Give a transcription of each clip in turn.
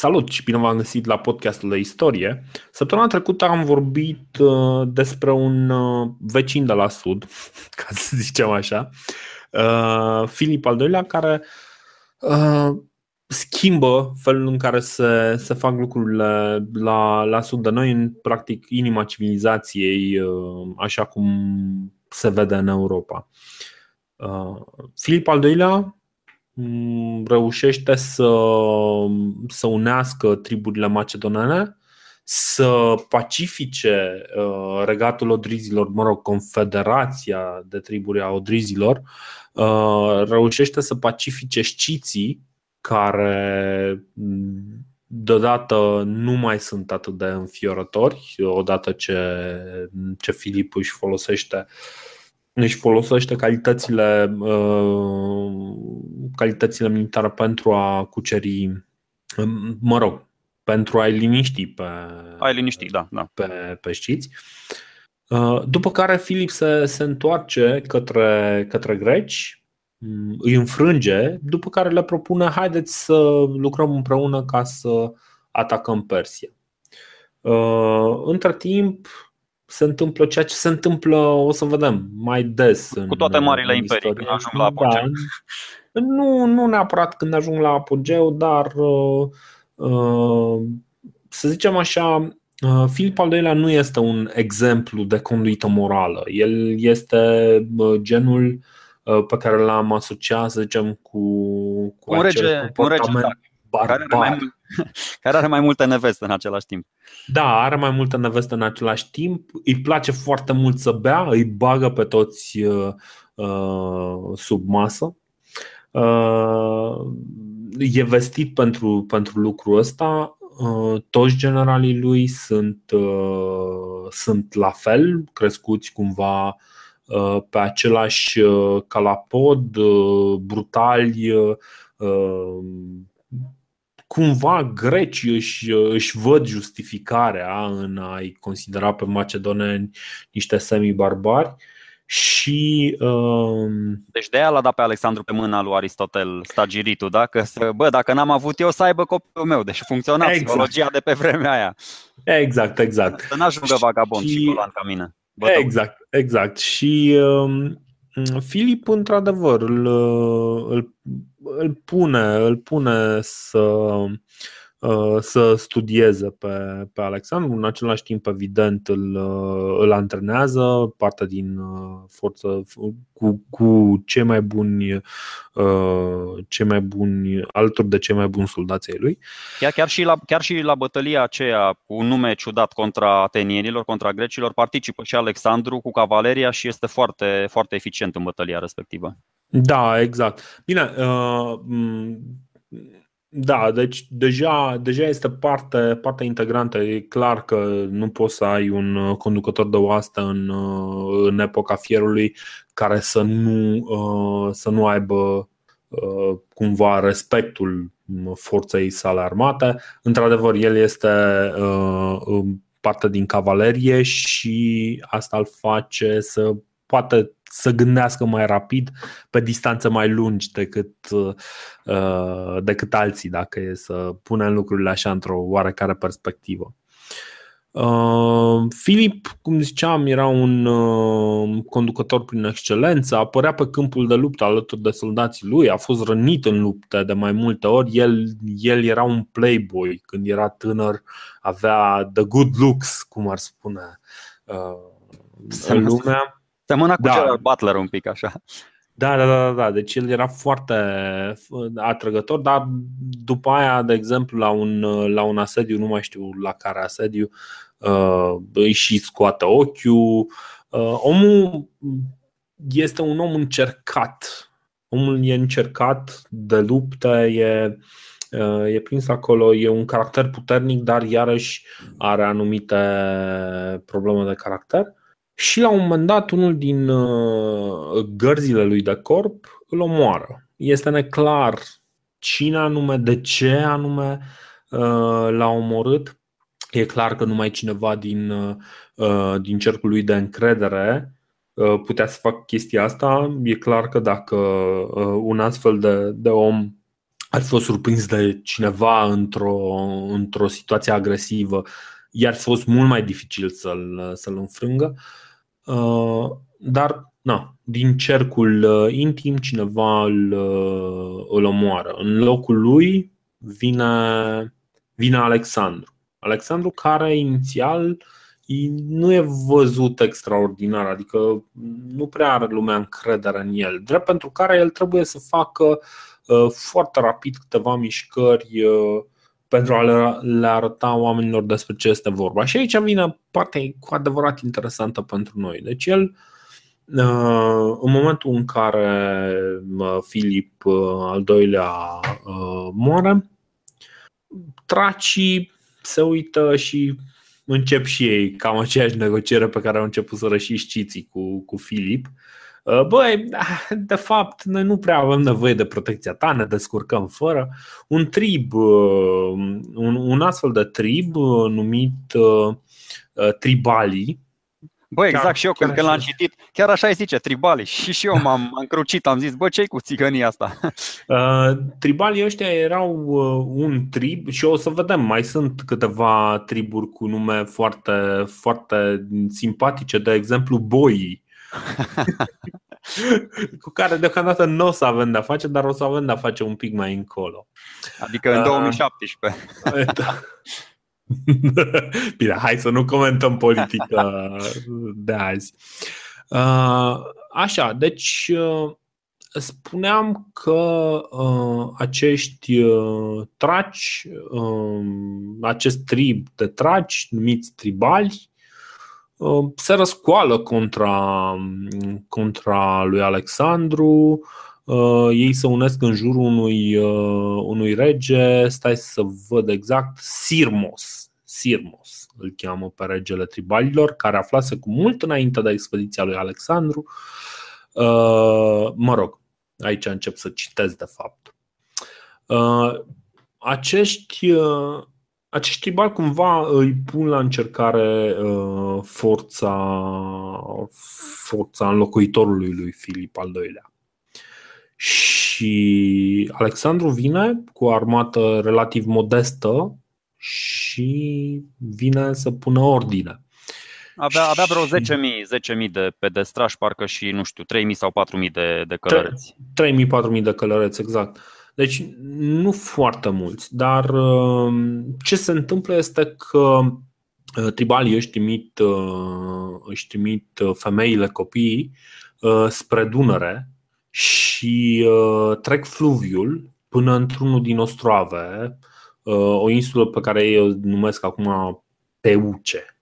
Salut și bine v-am găsit la podcastul de istorie. Săptămâna trecută am vorbit uh, despre un uh, vecin de la sud, ca să zicem așa, uh, Filip al II-lea, care schimbă felul în care se, se fac lucrurile la, la sud de noi, în practic inima civilizației, așa cum se vede în Europa. Filip al II-lea Mm, reușește să, să unească triburile macedonene, să pacifice uh, regatul odrizilor, mă rog, confederația de triburi a odrizilor, uh, reușește să pacifice sciții care mm, deodată nu mai sunt atât de înfiorători, odată ce, ce Filip își folosește uh, își folosește calitățile, uh, calitățile militare pentru a cuceri, um, mă rog, pentru a-i liniști pe, a liniști, da, da. pe, pe știți. Uh, după care Filip se, se întoarce către, către greci, um, îi înfrânge, după care le propune haideți să lucrăm împreună ca să atacăm Persia. Uh, între timp, se întâmplă ceea ce se întâmplă, o să vedem, mai des. Cu toate în, marile în imperii, când ajung la apogeu. Da, nu, nu neapărat când ajung la apogeu, dar uh, uh, să zicem așa, uh, Filip al II-lea nu este un exemplu de conduită morală. El este uh, genul uh, pe care l-am asociat, să zicem, cu, cu un rege, un rege da, barbar. Care are, mai, care are mai multe neveste în același timp. Da, are mai multe neveste în același timp. Îi place foarte mult să bea, îi bagă pe toți uh, uh, sub masă. Uh, e vestit pentru, pentru lucrul ăsta. Uh, toți generalii lui sunt, uh, sunt la fel, crescuți cumva uh, pe același uh, calapod, uh, brutali, cumva grecii își, își văd justificarea în a-i considera pe macedoneni niște semi-barbari și. Um... Deci de aia l-a dat pe Alexandru pe mâna lui Aristotel stagiritul, da? Că, bă, dacă n-am avut eu, să aibă copilul meu. Deci funcționa exact. psihologia de pe vremea aia. Exact, exact. Să n-ajungă vagabond și, și ca mine. Bătău. Exact, exact. Și um, Filip, într-adevăr, îl, îl, îl, pune, îl pune să Uh, să studieze pe, pe Alexandru. În același timp, evident, îl, uh, îl antrenează, parte din uh, forță cu, cu cei mai buni, cei mai buni, alături de cei mai buni soldații lui. Chiar, chiar, și la, chiar și la bătălia aceea cu un nume ciudat contra atenienilor, contra grecilor, participă și Alexandru cu cavaleria și este foarte, foarte eficient în bătălia respectivă. Da, exact. Bine, uh, da, deci deja, deja este parte, parte integrantă. E clar că nu poți să ai un uh, conducător de oastă în, uh, în epoca fierului care să nu, uh, să nu aibă cumva respectul forței sale armate. Într-adevăr, el este parte din cavalerie și asta îl face să poate să gândească mai rapid pe distanțe mai lungi decât, uh, decât alții, dacă e să punem lucrurile așa într-o oarecare perspectivă. Uh, Filip, cum ziceam, era un uh, conducător prin excelență, apărea pe câmpul de luptă alături de soldații lui, a fost rănit în lupte de mai multe ori. El, el era un playboy când era tânăr, avea the good looks, cum ar spune uh, lumea. Semăna cu da. Gerard Butler un pic așa. Da, da, da, da. Deci el era foarte atrăgător, dar după aia, de exemplu, la un, la un asediu, nu mai știu la care asediu, uh, îi și scoate ochiul. Uh, omul este un om încercat. Omul e încercat de lupte, e, uh, e prins acolo, e un caracter puternic, dar iarăși are anumite probleme de caracter. Și la un moment dat, unul din uh, gărzile lui de corp îl omoară. Este neclar cine anume, de ce anume uh, l-a omorât. E clar că numai cineva din, uh, din cercul lui de încredere putea să facă chestia asta. E clar că dacă un astfel de, de om ar fi fost surprins de cineva într-o, într-o situație agresivă, iar fi fost mult mai dificil să-l, să-l înfrângă. Uh, dar, na, din cercul uh, intim, cineva îl, uh, îl omoară. În locul lui vine, vine Alexandru. Alexandru care inițial nu e văzut extraordinar, adică nu prea are lumea încredere în el, drept pentru care el trebuie să facă uh, Uh, foarte rapid câteva mișcări uh, pentru a le arăta oamenilor despre ce este vorba. Și aici vine partea cu adevărat interesantă pentru noi. Deci el, uh, în momentul în care Filip al doilea moare, tracii se uită și încep și ei cam aceeași negociere pe care au început să și sciții cu, cu Filip. Uh, băi, de fapt, noi nu prea avem nevoie de protecția ta, ne descurcăm fără. Un trib, uh, un, un astfel de trib uh, numit tribalii, Bă, exact, chiar, și eu când, când l-am citit, chiar așa îi zice, tribali. Și și eu m-am încrucit, am zis, bă, ce cu țigănia asta? Uh, tribalii ăștia erau uh, un trib și o să vedem, mai sunt câteva triburi cu nume foarte, foarte simpatice, de exemplu, boii. Cu care deocamdată nu o să avem de-a face, dar o să avem de-a face un pic mai încolo. Adică în 2017. Da. Bine, hai să nu comentăm politica de azi. Uh, așa, deci uh, spuneam că uh, acești traci, um, acest trib de traci numiți tribali, se răscoală contra, contra lui Alexandru, ei se unesc în jurul unui, unui rege, stai să văd exact, Sirmos. Sirmos îl cheamă pe regele tribalilor, care aflase cu mult înainte de expediția lui Alexandru. Mă rog, aici încep să citesc de fapt. Acești acești tribali cumva îi pun la încercare uh, forța, forța înlocuitorului lui Filip al doilea. Și Alexandru vine cu o armată relativ modestă și vine să pună ordine. Avea, avea vreo 10.000, 10.000 de pedestrași, parcă și, nu știu, 3.000 sau 4.000 de, de călăreți. 3.000-4.000 de călăreți, exact. Uh, deci nu foarte mulți, dar uh, ce se întâmplă este că uh, tribalii își trimit, uh, își trimit femeile, copiii spre Dunăre și trec fluviul până într-unul din ostroave, o insulă pe care ei o numesc acum Peuce.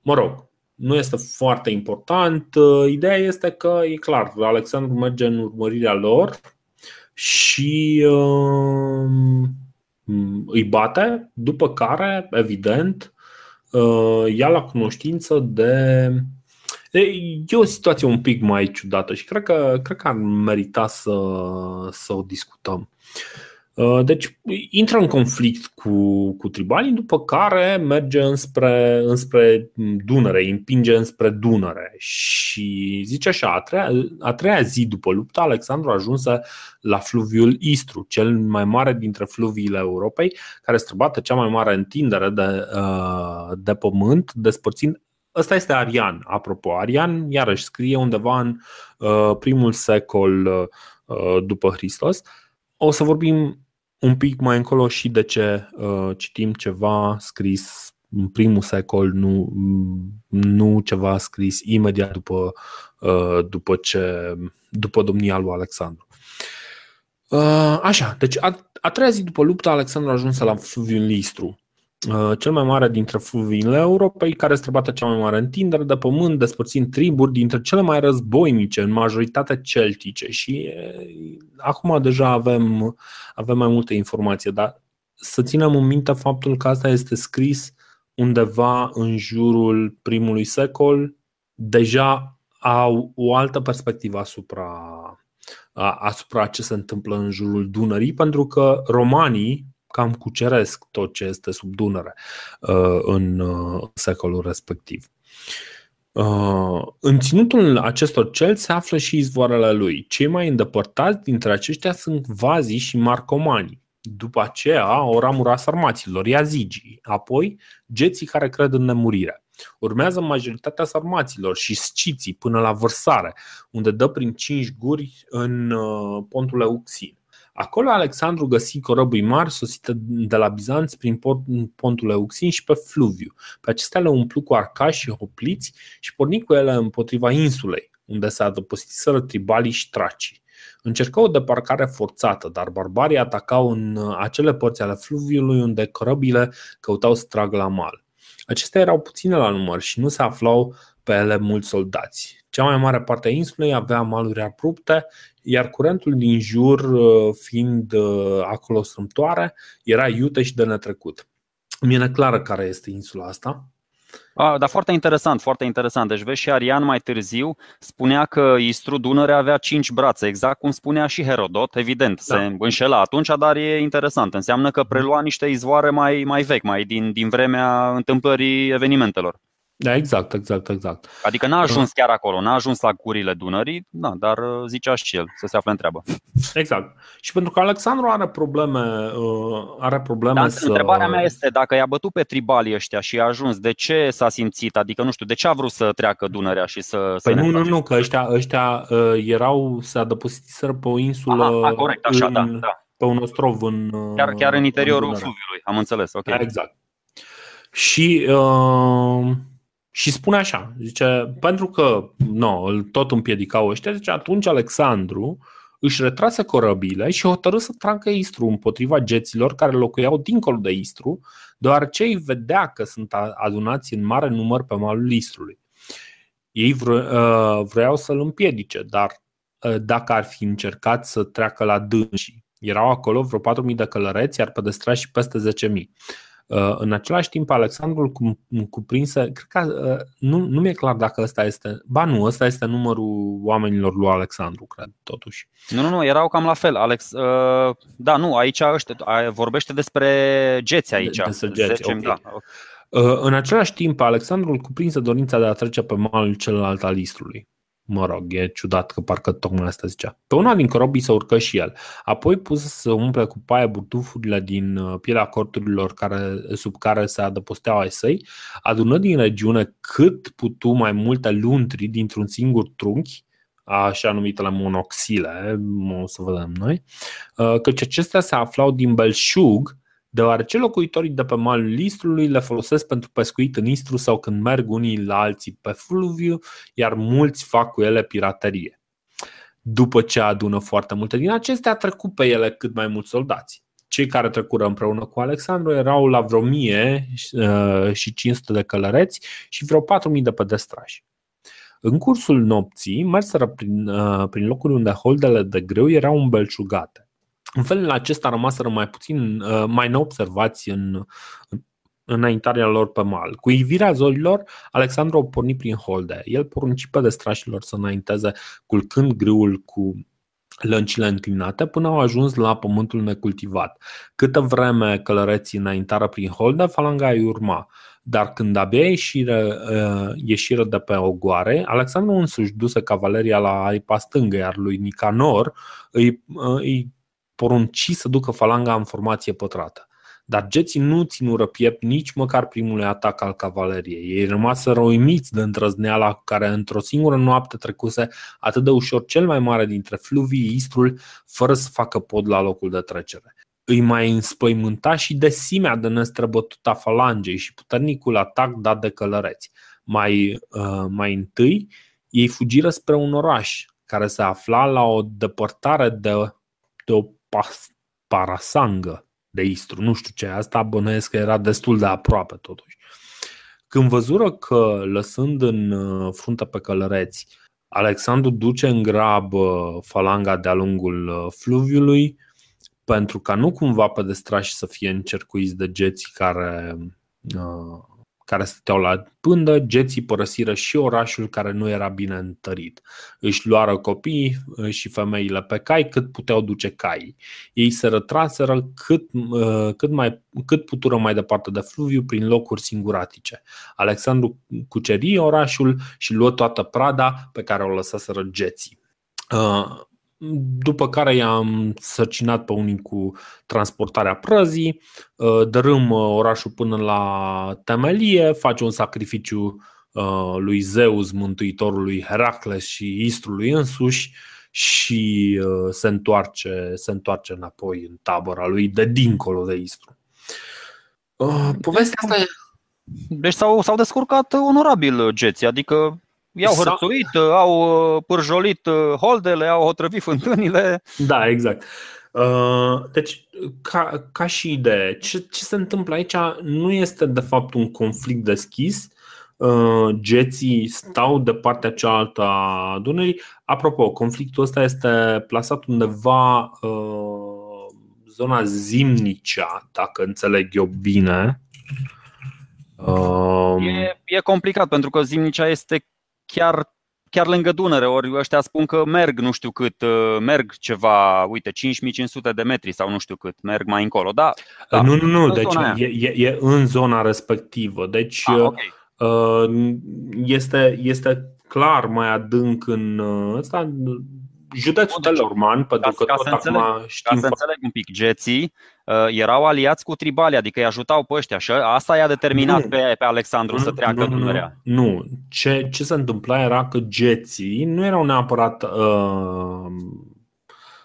Mă rog, nu este foarte important. Ideea este că, e clar, Alexandru merge în urmărirea lor și uh, îi bate, după care, evident, uh, ia la cunoștință de. E o situație un pic mai ciudată și cred că, cred că ar merita să, să o discutăm. Uh, deci intră în conflict cu, cu tribalii, după care merge înspre, înspre Dunăre, îi împinge înspre Dunăre și zice așa, a treia, a treia zi după luptă, Alexandru ajunse la fluviul Istru, cel mai mare dintre fluviile Europei, care străbate cea mai mare întindere de, uh, de pământ, despărțind Ăsta este Arian, apropo. Arian, iarăși, scrie undeva în uh, primul secol uh, după Hristos. O să vorbim un pic mai încolo și de ce uh, citim ceva scris în primul secol, nu, nu ceva scris imediat după, uh, după, ce, după domnia lui Alexandru. Uh, așa, deci a, a treia zi după luptă, Alexandru a ajuns la fluviul Listru. Uh, cel mai mare dintre fluviile Europei, care străbate cea mai mare întindere de pământ, despărțind triburi dintre cele mai războinice, în majoritate celtice. Și acum deja avem, avem mai multe informații, dar să ținem în minte faptul că asta este scris undeva în jurul primului secol, deja au o altă perspectivă asupra, asupra ce se întâmplă în jurul Dunării, pentru că romanii cam cuceresc tot ce este sub Dunăre uh, în uh, secolul respectiv. Uh, în ținutul acestor cel se află și izvoarele lui. Cei mai îndepărtați dintre aceștia sunt vazii și marcomanii. După aceea, o ramură a sarmaților, iazigii, apoi geții care cred în nemurire. Urmează majoritatea sarmaților și sciții până la vărsare, unde dă prin cinci guri în uh, pontul Euxin. Acolo Alexandru găsi corăbui mari sosite de la Bizanț prin pontul Euxin și pe Fluviu. Pe acestea le umplu cu arcași și hopliți și porni cu ele împotriva insulei, unde se adăpostiseră tribalii și tracii. Încercau o deparcare forțată, dar barbarii atacau în acele părți ale fluviului unde corăbile căutau să tragă la mal. Acestea erau puține la număr și nu se aflau pe ele mulți soldați. Cea mai mare parte a insulei avea maluri abrupte, iar curentul din jur, uh, fiind uh, acolo strâmtoare, era iute și de netrecut. Mi-e neclară care este insula asta. A, dar foarte interesant, foarte interesant. Deci vezi și Arian mai târziu spunea că Istru Dunăre avea cinci brațe, exact cum spunea și Herodot, evident, da. se înșela atunci, dar e interesant. Înseamnă că prelua niște izvoare mai, mai vechi, mai din, din vremea întâmplării evenimentelor. Da, exact, exact, exact. Adică n-a ajuns chiar acolo, n-a ajuns la gurile Dunării, da, dar uh, zicea și el să se afle în treabă. Exact. Și pentru că Alexandru are probleme, uh, are probleme dar să... Întrebarea mea este, dacă i-a bătut pe tribalii ăștia și a ajuns, de ce s-a simțit? Adică, nu știu, de ce a vrut să treacă Dunărea și să... Păi să nu, nu, nu, că ăștia, ăștia uh, erau, se adăpostiseră pe o insulă... Aha, corect, așa, în, da, da. Pe un ostrov în... Chiar, chiar în interiorul în fluviului, am înțeles, ok. Exact. Și... Uh, și spune așa, zice, pentru că no, îl tot împiedicau ăștia, zice, atunci Alexandru își retrase corăbile și hotărâ să trancă Istru împotriva geților care locuiau dincolo de Istru, deoarece îi vedea că sunt adunați în mare număr pe malul Istrului. Ei uh, vreau să-l împiedice, dar uh, dacă ar fi încercat să treacă la dânsii, erau acolo vreo 4.000 de călăreți, iar pe destrași peste 10.000. Uh, în același timp, Alexandrul cuprinse, cred că uh, nu, nu mi-e clar dacă ăsta este, ba nu, ăsta este numărul oamenilor lui Alexandru, cred, totuși. Nu, nu, nu, erau cam la fel, Alex. Uh, da, nu, aici ăștia, vorbește despre geți aici. De, despre geți, 10, okay. da. Uh, în același timp, Alexandrul cuprinse dorința de a trece pe malul celălalt al Istrului. Mă rog, e ciudat că parcă tocmai asta zicea. Pe una din corobii se urcă și el. Apoi pus să umple cu paie burtufurile din uh, pielea corturilor care, sub care se adăposteau ai săi, adună din regiune cât putu mai multe luntri dintr-un singur trunchi, așa numitele monoxile, o să vedem noi, uh, căci acestea se aflau din belșug, deoarece locuitorii de pe malul Istrului le folosesc pentru pescuit în Istru sau când merg unii la alții pe fluviu, iar mulți fac cu ele piraterie. După ce adună foarte multe din acestea, trecut pe ele cât mai mulți soldați. Cei care trecură împreună cu Alexandru erau la vreo 1000 uh, și 500 de călăreți și vreo 4000 de pădestrași. În cursul nopții, merseră prin, uh, prin locuri unde holdele de greu erau îmbelșugate. În felul acesta rămaseră mai puțin, uh, mai neobservați în, înaintarea lor pe mal. Cu ivirea zorilor, Alexandru o porni prin holde. El porunci pe destrașilor să înainteze culcând grâul cu lăncile înclinate până au ajuns la pământul necultivat. Câtă vreme călăreții înaintară prin holde, falanga îi urma. Dar când abia ieșiră, uh, ieșiră de pe ogoare, Alexandru însuși duse cavaleria la aripa stângă, iar lui Nicanor îi, uh, îi porunci să ducă falanga în formație pătrată. Dar geții nu ținură piept nici măcar primul atac al cavaleriei. Ei rămaseră uimiți de îndrăzneala cu care într-o singură noapte trecuse atât de ușor cel mai mare dintre fluvii Istrul, fără să facă pod la locul de trecere. Îi mai înspăimânta și desimea de nestrăbătuta falangei și puternicul atac dat de călăreți. Mai, uh, mai întâi, ei fugiră spre un oraș care se afla la o depărtare de, de o parasangă de Istru. Nu știu ce asta, bănuiesc că era destul de aproape totuși. Când văzură că, lăsând în uh, frunte pe călăreți, Alexandru duce în grabă falanga de-a lungul uh, fluviului, pentru ca nu cumva pe destrași să fie încercuiți de geții care, uh, care stăteau la pândă, geții părăsiră și orașul care nu era bine întărit. Își luară copiii și femeile pe cai cât puteau duce caii. Ei se rătraseră cât, cât, mai, cât putură mai departe de fluviu prin locuri singuratice. Alexandru cuceri orașul și luă toată prada pe care o lăsaseră geții după care i-am sărcinat pe unii cu transportarea prăzii, uh, dărâm uh, orașul până la temelie, face un sacrificiu uh, lui Zeus, mântuitorului Heracles și Istrului însuși și se întoarce, se întoarce înapoi în tabăra lui de dincolo de Istru. Povestea asta e... Deci s-au, s-au descurcat onorabil geții, adică I-au hărțuit, au uh, pârjolit uh, holdele, au otrăvit fântânile. Da, exact. Uh, deci, ca, ca și idee, ce, ce se întâmplă aici nu este de fapt un conflict deschis. Geții stau de partea cealaltă a Dunării. Apropo, conflictul ăsta este plasat undeva zona Zimnicea, dacă înțeleg eu bine. E, e complicat pentru că Zimnicea este chiar chiar lângă Dunăre, ori ăștia spun că merg nu știu cât, uh, merg ceva, uite, 5500 de metri sau nu știu cât, merg mai încolo, da? da. Nu, nu, nu, deci e, e, e în zona respectivă, deci ah, okay. Uh, este, este clar mai adânc în ăsta, județul deci, Telorman, pentru ca, că ca tot acum înțeleg, știm... Ca să înțeleg un pic, geții uh, erau aliați cu tribali, adică îi ajutau pe ăștia și asta i-a determinat nu, pe, pe Alexandru nu, să treacă nu, Dunărea. Nu, ce, ce se întâmpla era că geții nu erau neapărat... Uh,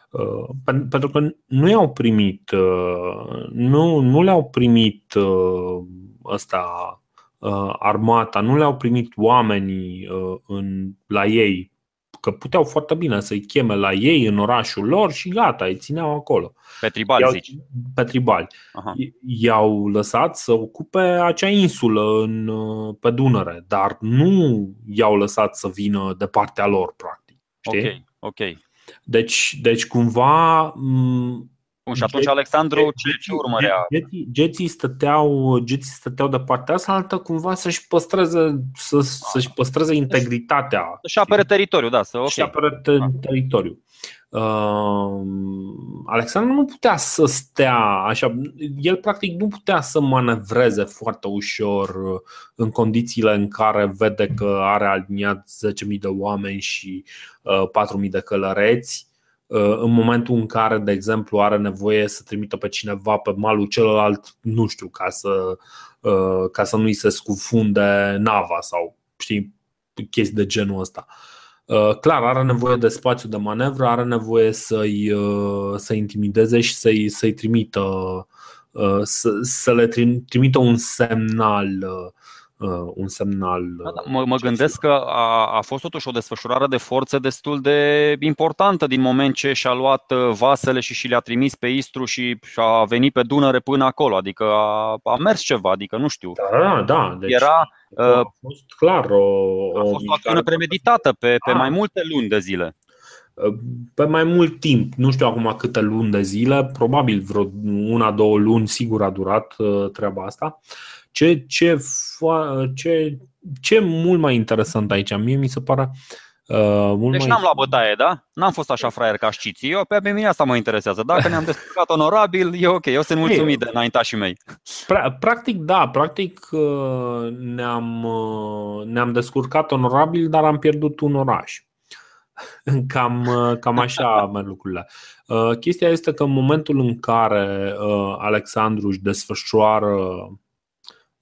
uh, pentru că nu i-au primit, uh, nu, nu le-au primit uh, ăsta uh, armata, nu le-au primit oamenii uh, în, la ei că puteau foarte bine să-i cheme la ei în orașul lor și gata, îi țineau acolo. Pe tribali, I-au, zici? Pe tribali. Aha. I-au lăsat să ocupe acea insulă în, pe Dunăre, dar nu i-au lăsat să vină de partea lor, practic. Știi? Ok, ok. Deci, deci cumva Bun, și atunci Alexandru ce, ce urmărea? Geții, geții, stăteau, geții stăteau de partea asta altă cumva să-și păstreze, să, să-și păstreze integritatea. Să-și apere teritoriul, da. Să, okay. Și apere te- teritoriul. Uh, Alexandru nu putea să stea așa, el practic nu putea să manevreze foarte ușor uh, în condițiile în care vede că are aliniat 10.000 de oameni și uh, 4.000 de călăreți Uh, în momentul în care, de exemplu, are nevoie să trimită pe cineva pe malul celălalt, nu știu, ca să, uh, ca să nu-i se scufunde nava sau știi, chestii de genul ăsta. Uh, clar, are nevoie de spațiu de manevră, are nevoie să-i, să intimideze și să-i, să-i trimită să, să le trimită un semnal uh, un semnal. Da, da. Mă, mă gândesc că a, a fost totuși o desfășurare de forțe destul de importantă din moment ce și-a luat uh, vasele și și le-a trimis pe Istru și a venit pe Dunăre până acolo. Adică a, a mers ceva, adică nu știu. Da, da. Deci Era, a uh, fost clar o, a fost o acțiune premeditată pe, pe mai multe luni de zile uh, pe mai mult timp, nu știu acum câte luni de zile, probabil vreo una, două luni, sigur a durat treaba asta. Ce, ce, ce, ce mult mai interesant aici, mie mi se pare Uh, mult deci mai... n-am luat bătaie, da? N-am fost așa fraier ca știți. Eu pe mine asta mă interesează. Dacă ne-am descurcat onorabil, e ok. Eu sunt mulțumit de înaintașii mei. Practic, da. Practic uh, ne-am, uh, ne-am descurcat onorabil, dar am pierdut un oraș. Cam, uh, cam așa merg lucrurile. Chestia este că în momentul în care Alexandru își desfășoară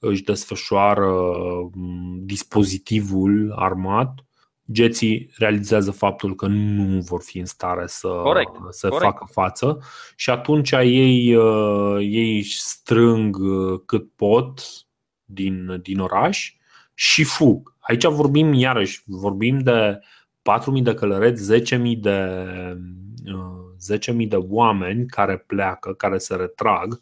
își desfășoară mm, dispozitivul armat, geții realizează faptul că nu vor fi în stare să, corect, să corect. facă față și atunci ei, uh, ei strâng uh, cât pot din, din oraș și fug. Aici vorbim iarăși, vorbim de 4.000 de călăreți, 10.000 de, 10.000 uh, de oameni care pleacă, care se retrag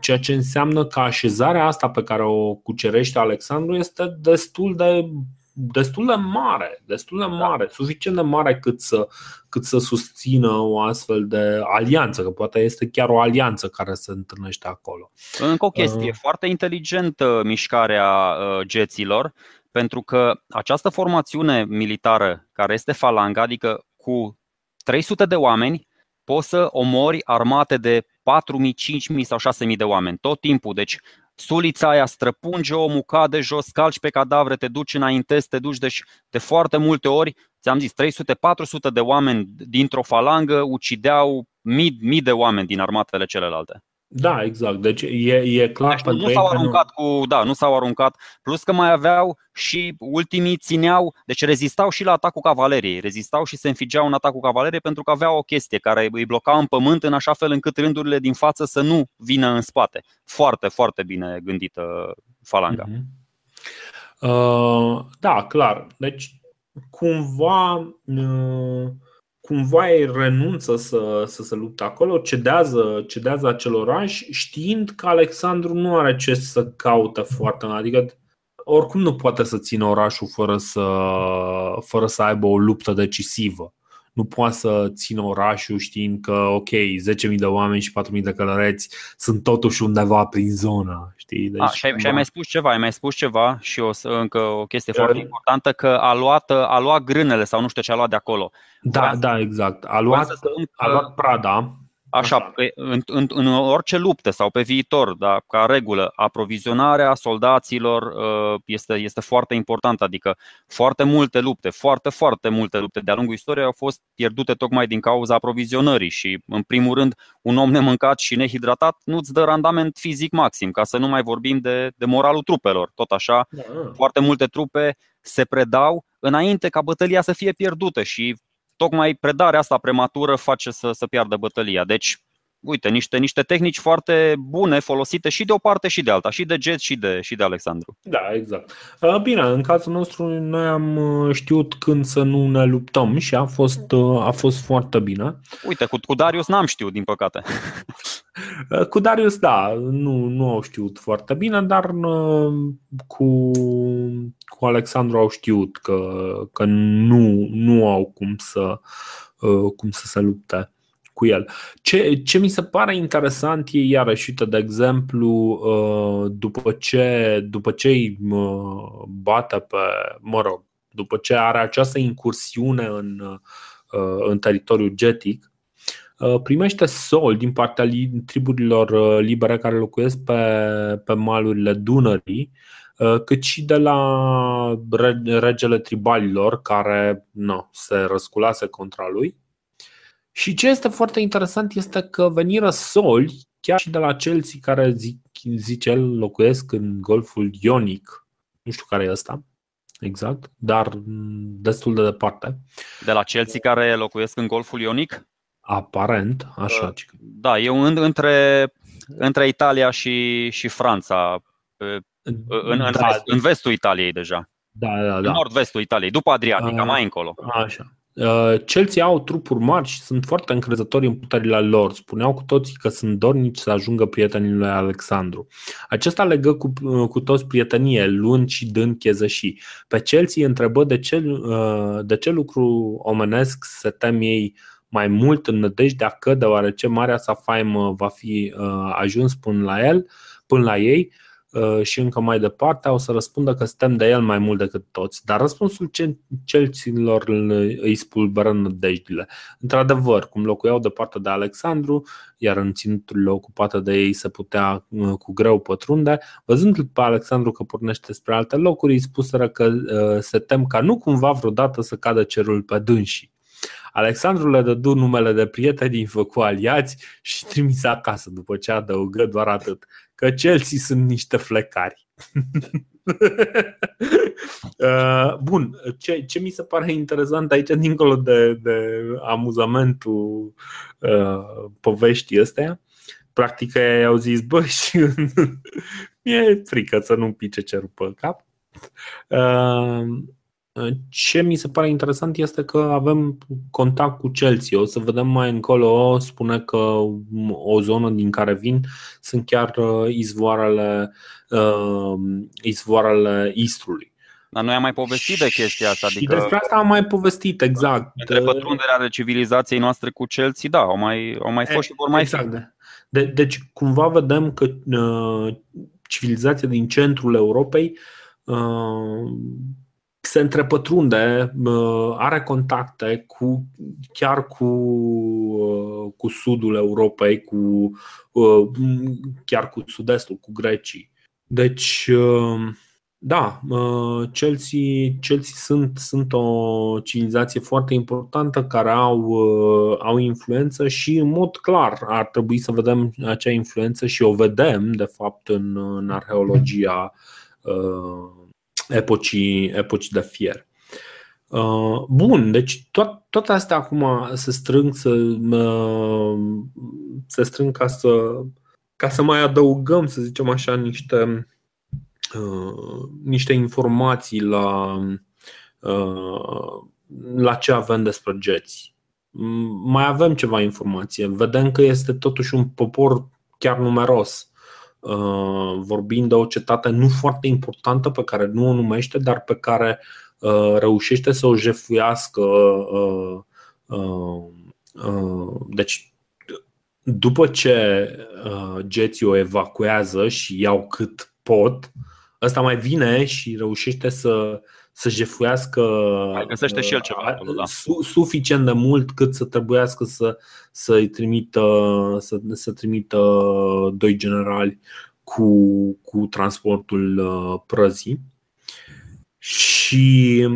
ceea ce înseamnă că așezarea asta pe care o cucerește Alexandru este destul de destul de mare, destul de da. mare, da. suficient de mare cât să, cât să susțină o astfel de alianță, că poate este chiar o alianță care se întâlnește acolo. Încă o chestie, uh. foarte inteligentă mișcarea uh, geților, pentru că această formațiune militară care este falanga, adică cu 300 de oameni, poți să omori armate de 4.000, 5.000 sau 6.000 de oameni tot timpul. Deci sulița aia străpunge omul, cade jos, calci pe cadavre, te duci înainte, te duci. Deci de foarte multe ori, ți-am zis, 300-400 de oameni dintr-o falangă ucideau mii, mii de oameni din armatele celelalte. Da, exact. Deci e, e clar deci pentru nu s-au aruncat nu... cu, da, nu s-au aruncat, plus că mai aveau și ultimii țineau, deci rezistau și la atacul cavaleriei, rezistau și se înfigeau în atacul cavaleriei pentru că aveau o chestie care îi bloca în pământ în așa fel încât rândurile din față să nu vină în spate. Foarte, foarte bine gândită falanga. Uh-huh. Uh, da, clar. Deci cumva uh cumva ei renunță să, să se lupte acolo, cedează, cedează acel oraș, știind că Alexandru nu are ce să caute foarte mult. Adică oricum nu poate să țină orașul fără să, fără să aibă o luptă decisivă nu poate să țină orașul știind că, ok, 10.000 de oameni și 4.000 de călăreți sunt totuși undeva prin zona. Știi? Deci, a, și, ai, și ai mai spus ceva, ai mai spus ceva și o să, încă o chestie uh, foarte importantă, că a luat, a luat grânele sau nu știu ce a luat de acolo. Da, Vreau da, exact. A luat, a luat Prada, Așa, pe, în, în, în orice lupte sau pe viitor, da, ca regulă, aprovizionarea soldaților uh, este, este foarte importantă. Adică foarte multe lupte, foarte, foarte multe lupte de-a lungul istoriei au fost pierdute tocmai din cauza aprovizionării și, în primul rând, un om nemâncat și nehidratat nu-ți dă randament fizic maxim, ca să nu mai vorbim de, de moralul trupelor. Tot așa, da. foarte multe trupe se predau înainte ca bătălia să fie pierdută și tocmai predarea asta prematură face să, să piardă bătălia. Deci, uite, niște, niște tehnici foarte bune folosite și de o parte și de alta, și de Jet și de, și de Alexandru. Da, exact. Uh, bine, în cazul nostru noi am uh, știut când să nu ne luptăm și a fost, uh, a fost foarte bine. Uite, cu, cu Darius n-am știut, din păcate. Cu Darius, da, nu, nu au știut foarte bine, dar cu, cu Alexandru au știut că, că nu, nu au cum să, cum să se lupte cu el. Ce, ce mi se pare interesant e iarăși, uite, de exemplu, uh, după ce, după ce îi uh, bate pe, mă rog, după ce are această incursiune în, uh, în teritoriul getic, primește sol din partea triburilor libere care locuiesc pe, pe malurile Dunării, cât și de la regele tribalilor care nu, se răsculase contra lui și ce este foarte interesant este că veniră soli chiar și de la Chelsea care zic, zice el locuiesc în golful Ionic. Nu știu care e ăsta exact, dar destul de departe. De la Chelsea care locuiesc în golful Ionic? Aparent, așa. Da, e un, între, între Italia și, și Franța, în, în, da. vest, în vestul Italiei deja. Da, da, da. În nord-vestul Italiei, după Adriatica, mai încolo. Așa. Uh, Chelsea au trupuri mari și sunt foarte încrezători în puterile lor. Spuneau cu toții că sunt dornici să ajungă prietenii lui Alexandru. Acesta legă cu, uh, cu toți prietenie, luând și dând chezășii. Pe Chelsea întrebă de ce, uh, de ce lucru omenesc se tem ei mai mult în nădejdea că, deoarece marea sa faimă va fi ajuns până la el, până la ei, Uh, și încă mai departe au să răspundă că suntem de el mai mult decât toți. Dar răspunsul celților îi spulberă nădejdile. Într-adevăr, cum locuiau departe de Alexandru, iar în ținuturile ocupate de ei se putea uh, cu greu pătrunde, văzând pe Alexandru că pornește spre alte locuri, îi spuseră că uh, se tem ca nu cumva vreodată să cadă cerul pe dânsii. Alexandru le dădu numele de prieteni, făcu aliați și trimise acasă, după ce adăugă doar atât că Chelsea sunt niște flecari. Uh, bun, ce, ce mi se pare interesant aici, dincolo de, de amuzamentul uh, poveștii astea, practic ei au zis, bă, și mi-e frică să nu pice cerul pe cap. Uh, ce mi se pare interesant este că avem contact cu Chelsea. O să vedem mai încolo, spune că o zonă din care vin sunt chiar uh, izvoarele, uh, izvoarele Istrului. Dar noi am mai povestit de chestia asta. Adică... Și despre asta am mai povestit, exact. Între pătrunderea ale civilizației noastre cu celții, da, au mai, au mai fost și vor mai exact, fi. De, deci, cumva vedem că uh, civilizația din centrul Europei uh, se întrepătrunde, uh, are contacte cu, chiar cu, uh, cu sudul Europei, cu, uh, chiar cu sud-estul, cu grecii. Deci, uh, da, uh, Chelsea, Chelsea sunt, sunt o civilizație foarte importantă care au, uh, au influență și în mod clar ar trebui să vedem acea influență și o vedem de fapt în, în arheologia uh, epocii, epocii de fier. Bun, deci to- toate astea acum se strâng, să, se strâng ca să, ca să mai adăugăm, să zicem așa, niște Uh, niște informații la, uh, la ce avem despre geți. Mai avem ceva informație. Vedem că este totuși un popor chiar numeros. Uh, vorbind de o cetate nu foarte importantă pe care nu o numește, dar pe care reușește să o jefuiască. Deci, după ce geții o evacuează și iau cât pot, ăsta mai vine și reușește să, să jefuiască mai găsește și el ceva acolo, da. su, suficient de mult cât să trebuiască să, să-i trimită, să, să trimită doi generali cu, cu transportul uh, prăzii. Și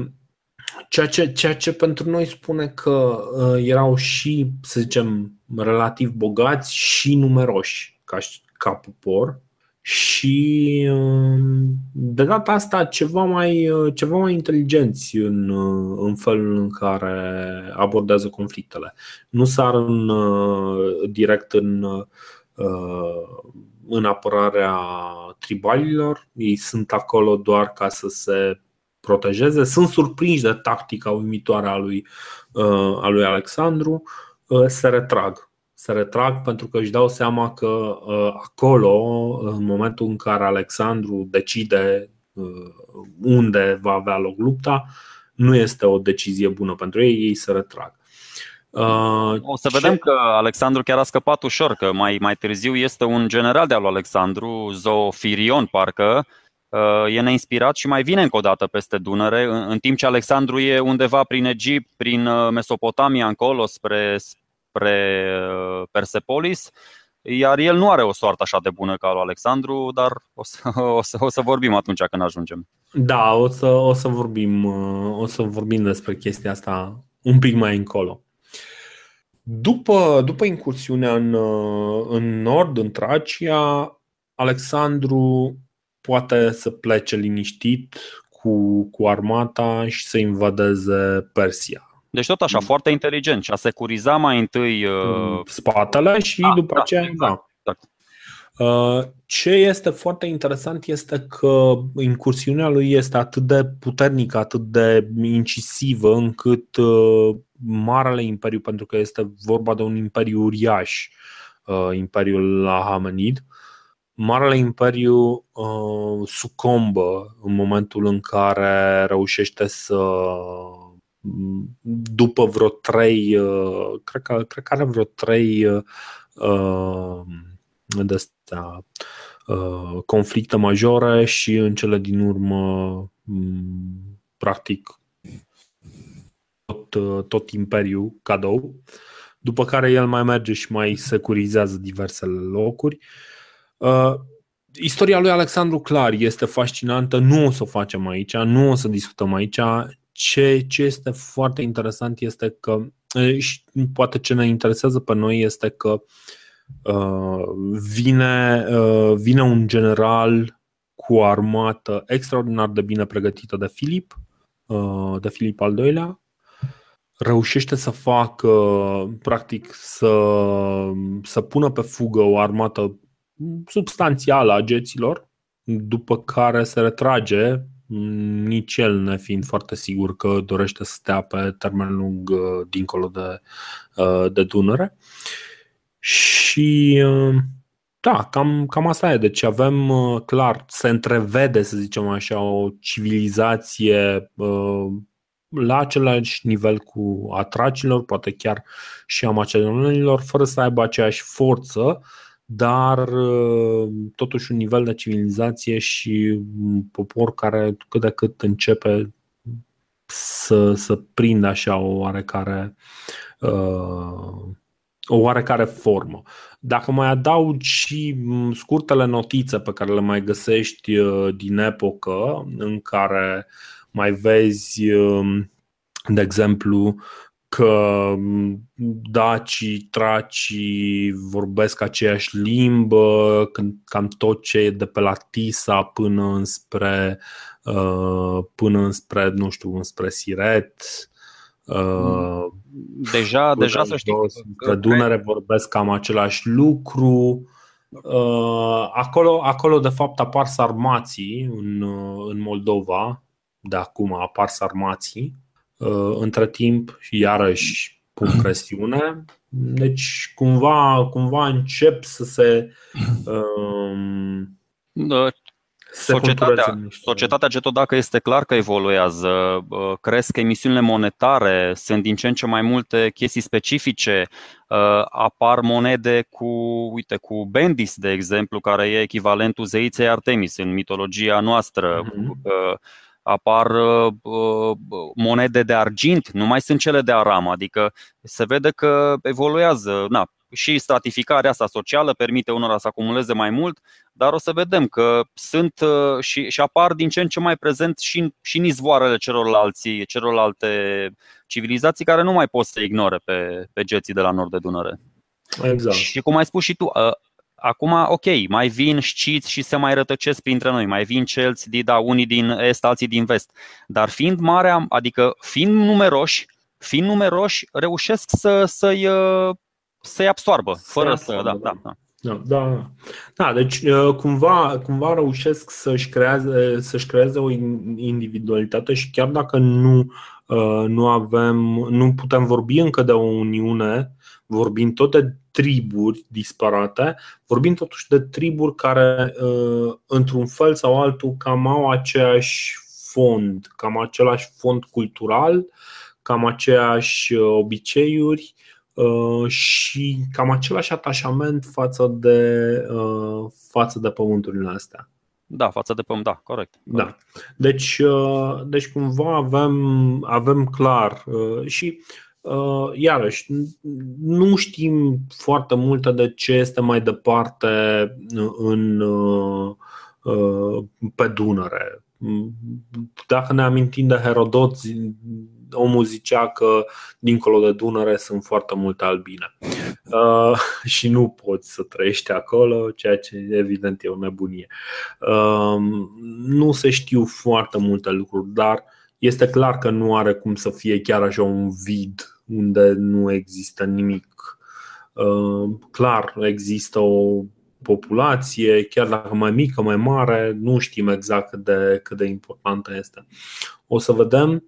ceea ce, ceea ce pentru noi spune că uh, erau și, să zicem, relativ bogați și numeroși ca, ca popor, și um, de data asta ceva mai, uh, ceva mai inteligenți în, uh, în felul în care abordează conflictele. Nu sar în, uh, direct în, în apărarea tribalilor, ei sunt acolo doar ca să se protejeze. Sunt surprinși de tactica uimitoare a lui, a lui Alexandru, se retrag se retrag pentru că își dau seama că uh, acolo, în momentul în care Alexandru decide uh, unde va avea loc lupta, nu este o decizie bună pentru ei, ei se retrag. Uh, o să vedem ce... că Alexandru chiar a scăpat ușor, că mai, mai târziu este un general de al lui Alexandru, Zofirion, parcă, e neinspirat și mai vine încă o dată peste Dunăre, în, în timp ce Alexandru e undeva prin Egipt, prin Mesopotamia, încolo, spre, spre uh, Persepolis, iar el nu are o soartă așa de bună ca lui Alexandru, dar o să, o să, o să vorbim atunci când ajungem. Da, o să, o să vorbim uh, o să vorbim despre chestia asta un pic mai încolo. După, după incursiunea în, uh, în nord, în Tracia, Alexandru poate să plece liniștit cu, cu armata și să invadeze Persia. Deci tot așa, mm. foarte inteligent și a securiza mai întâi uh... spatele și da, după da, aceea exact, da. Exact. Uh, ce este foarte interesant este că incursiunea lui este atât de puternică, atât de incisivă, încât uh, Marele Imperiu, pentru că este vorba de un imperiu uriaș, uh, Imperiul Ahamenid, Marele Imperiu sucombă în momentul în care reușește să după vreo trei, uh, cred că, cred că are vreo trei uh, de astea, uh, conflicte majore și în cele din urmă, mm, practic, tot, tot imperiul cadou. După care el mai merge și mai securizează diversele locuri. Uh, istoria lui Alexandru clar este fascinantă, nu o să o facem aici, nu o să discutăm aici ce, ce este foarte interesant este că, și poate ce ne interesează pe noi este că uh, vine, uh, vine un general cu o armată extraordinar de bine pregătită de Filip, uh, de Filip al doilea, reușește să facă, practic, să, să pună pe fugă o armată substanțială a geților, după care se retrage nici el ne fiind foarte sigur că dorește să stea pe termen lung uh, dincolo de, uh, de Dunăre. Și uh, da, cam, cam asta e. Deci avem uh, clar, se întrevede, să zicem așa, o civilizație uh, la același nivel cu atracilor, poate chiar și a macedonenilor, fără să aibă aceeași forță, dar uh, totuși un nivel de civilizație și un popor care cât de cât începe să, să prindă așa o oarecare uh, o oarecare formă. Dacă mai adaug și scurtele notițe pe care le mai găsești uh, din epocă, în care mai vezi, um, de exemplu, că dacii, tracii vorbesc aceeași limbă, când cam tot ce e de pe la Tisa până înspre, uh, până înspre, nu știu, înspre Siret, uh, deja, deja să știi că Dunăre vorbesc cam același lucru. Acolo, acolo de fapt apar sarmații în, în Moldova, de acum apar sarmații Uh, între timp și iarăși pun presiune. Deci cumva, cumva încep să se um, da. Societatea, societatea Getodacă este clar că evoluează. Uh, cresc emisiunile monetare, sunt din ce în ce mai multe chestii specifice. Uh, apar monede cu, uite, cu Bendis, de exemplu, care e echivalentul zeiței Artemis în mitologia noastră. Uh-huh apar uh, uh, monede de argint, nu mai sunt cele de aram, adică se vede că evoluează. Na, și stratificarea asta socială permite unora să acumuleze mai mult, dar o să vedem că sunt uh, și, și apar din ce în ce mai prezent și, și în izvoarele celorlalți, celorlalte civilizații care nu mai pot să ignore pe, pe geții de la nord de Dunăre. Exact. Și cum ai spus și tu, uh, Acum, ok, mai vin șciți și se mai rătăcesc printre noi, mai vin celți, da, unii din est, alții din vest. Dar fiind mare, adică fiind numeroși, fiind numeroși, reușesc să, să-i, uh, să-i absoarbă, fără să. să da, da, da. Da, da. da, deci uh, cumva, cumva reușesc să-și creeze, să-și creeze o individualitate și chiar dacă nu, uh, nu avem, nu putem vorbi încă de o uniune, vorbim tot de triburi disparate, vorbim totuși de triburi care, uh, într-un fel sau altul, cam au aceeași fond, cam același fond cultural, cam aceeași uh, obiceiuri uh, și cam același atașament față de, față de pământurile astea. Da, față de pământ, da, corect. Da. Deci, deci cumva avem, avem clar și Uh, iarăși, nu știm foarte multe de ce este mai departe în, uh, uh, pe Dunăre. Dacă ne amintim de Herodot, omul zicea că dincolo de Dunăre sunt foarte multe albine uh, și nu poți să trăiești acolo, ceea ce evident e o nebunie. Uh, nu se știu foarte multe lucruri, dar uh, este clar că nu are cum să fie chiar așa un vid unde nu există nimic. Uh, clar, există o populație, chiar dacă mai mică, mai mare, nu știm exact cât de, cât de importantă este. O să vedem.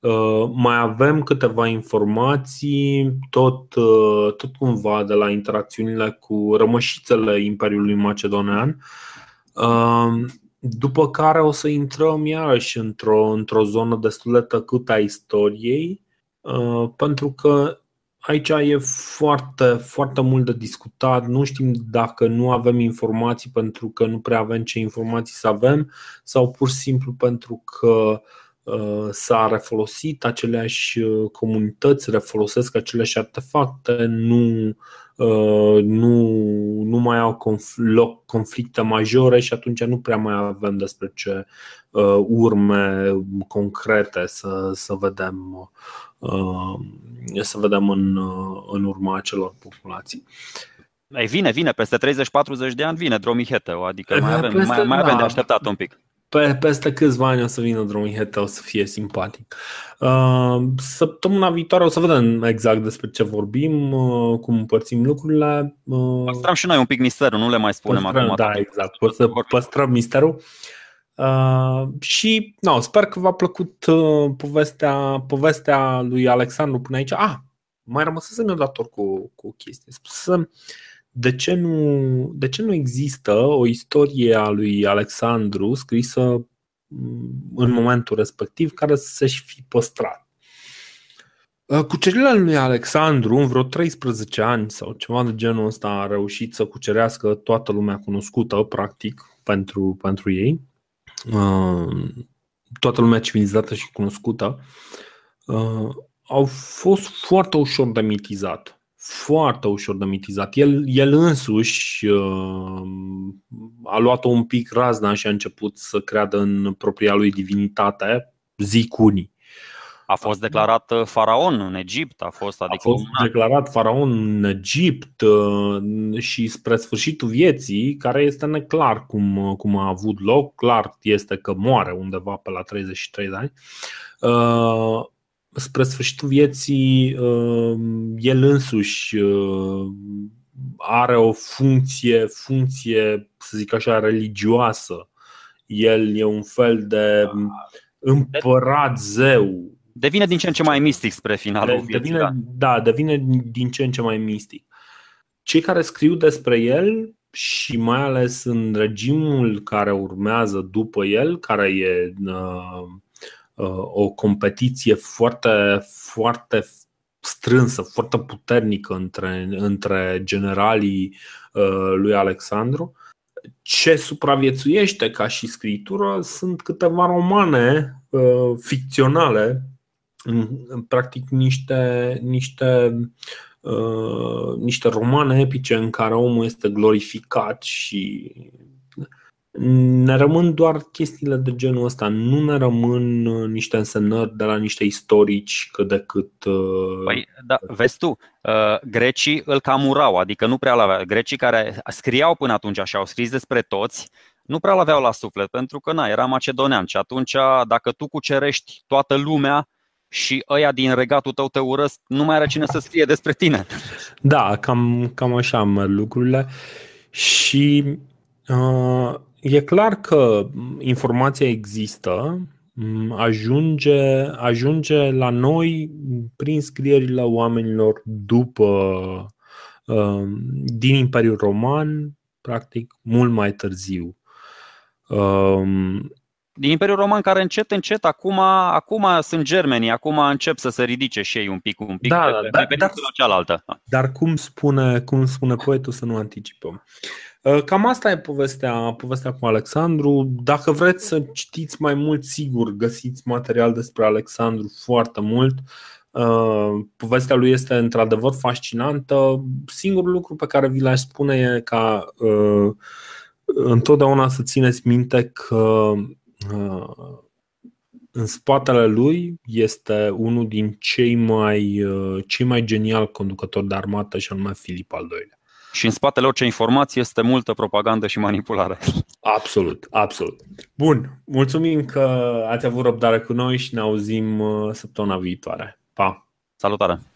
Uh, mai avem câteva informații, tot, uh, tot cumva de la interacțiunile cu rămășițele Imperiului Macedonian. După care o să intrăm iarăși într-o, într-o zonă destul de tăcută a istoriei, uh, pentru că aici e foarte, foarte mult de discutat. Nu știm dacă nu avem informații pentru că nu prea avem ce informații să avem sau pur și simplu pentru că uh, s-a refolosit aceleași uh, comunități, refolosesc aceleași artefacte, nu Uh, nu, nu mai au conf- loc conflicte majore și atunci nu prea mai avem despre ce uh, urme concrete să, să vedem uh, să vedem în, în urma acelor populații. Ei, vine, vine, peste 30-40 de ani vine Dromiheteo, adică mai avem, peste, mai, mai avem da. de așteptat un pic pe, peste câțiva ani o să vină Dromihete, o să fie simpatic. Uh, săptămâna viitoare o să vedem exact despre ce vorbim, uh, cum împărțim lucrurile. Uh, păstrăm și noi un pic misterul, nu le mai spunem păstrăm, acum. Da, exact, să păstrăm misterul. Uh, și no, sper că v-a plăcut uh, povestea, povestea lui Alexandru până aici. Ah, mai rămăsesem eu dator cu, cu chestii. Spusem de ce, nu, de ce nu există o istorie a lui Alexandru scrisă în momentul respectiv care să se fi păstrat. Uh, cucerirea lui Alexandru, în vreo 13 ani sau ceva de genul ăsta, a reușit să cucerească toată lumea cunoscută, practic, pentru, pentru ei. Uh, toată lumea civilizată și cunoscută. Uh, au fost foarte ușor de mitizat. Foarte ușor de mitizat. El, el însuși a luat-o un pic razna și a început să creadă în propria lui divinitate, zic unii. A fost declarat uh, faraon în Egipt, a fost, adică a fost declarat faraon în Egipt uh, și spre sfârșitul vieții, care este neclar cum, uh, cum a avut loc, clar este că moare undeva pe la 33 de ani. Spre sfârșitul vieții, el însuși are o funcție, funcție, să zic așa, religioasă. El e un fel de împărat zeu Devine din ce în ce mai mistic spre finalul devine, vieții. Da. da, devine din ce în ce mai mistic. Cei care scriu despre el și mai ales în regimul care urmează după el, care e uh, uh, o competiție foarte, foarte strânsă, foarte puternică între, între generalii uh, lui Alexandru. Ce supraviețuiește ca și scritură sunt câteva romane uh, ficționale practic niște, niște, uh, niște romane epice în care omul este glorificat și ne rămân doar chestiile de genul ăsta, nu ne rămân niște însemnări de la niște istorici cât de cât. Uh, păi, da, vezi tu, uh, grecii îl cam urau, adică nu prea l-aveau. Grecii care scriau până atunci și au scris despre toți, nu prea l-aveau la suflet, pentru că na, era macedonean și atunci dacă tu cucerești toată lumea, și ăia din regatul tău te urăsc, nu mai are cine să scrie despre tine. Da, cam, cam așa merg lucrurile și uh, e clar că informația există, ajunge, ajunge la noi prin scrierile oamenilor după uh, din Imperiul Roman, practic mult mai târziu. Uh, din Imperiul Roman care încet, încet, acum, acum sunt germenii, acum încep să se ridice și ei un pic, un pic da, pe, da, pe dar, cealaltă. Dar cum spune, cum spune poetul să nu anticipăm? Uh, cam asta e povestea, povestea cu Alexandru. Dacă vreți să citiți mai mult, sigur, găsiți material despre Alexandru foarte mult. Uh, povestea lui este într-adevăr fascinantă. Singurul lucru pe care vi l-aș spune e ca uh, întotdeauna să țineți minte că Uh, în spatele lui este unul din cei mai, uh, cei mai genial conducători de armată și anume Filip al II-lea. Și în spatele orice informație este multă propagandă și manipulare. Absolut, absolut. Bun, mulțumim că ați avut răbdare cu noi și ne auzim uh, săptămâna viitoare. Pa! Salutare!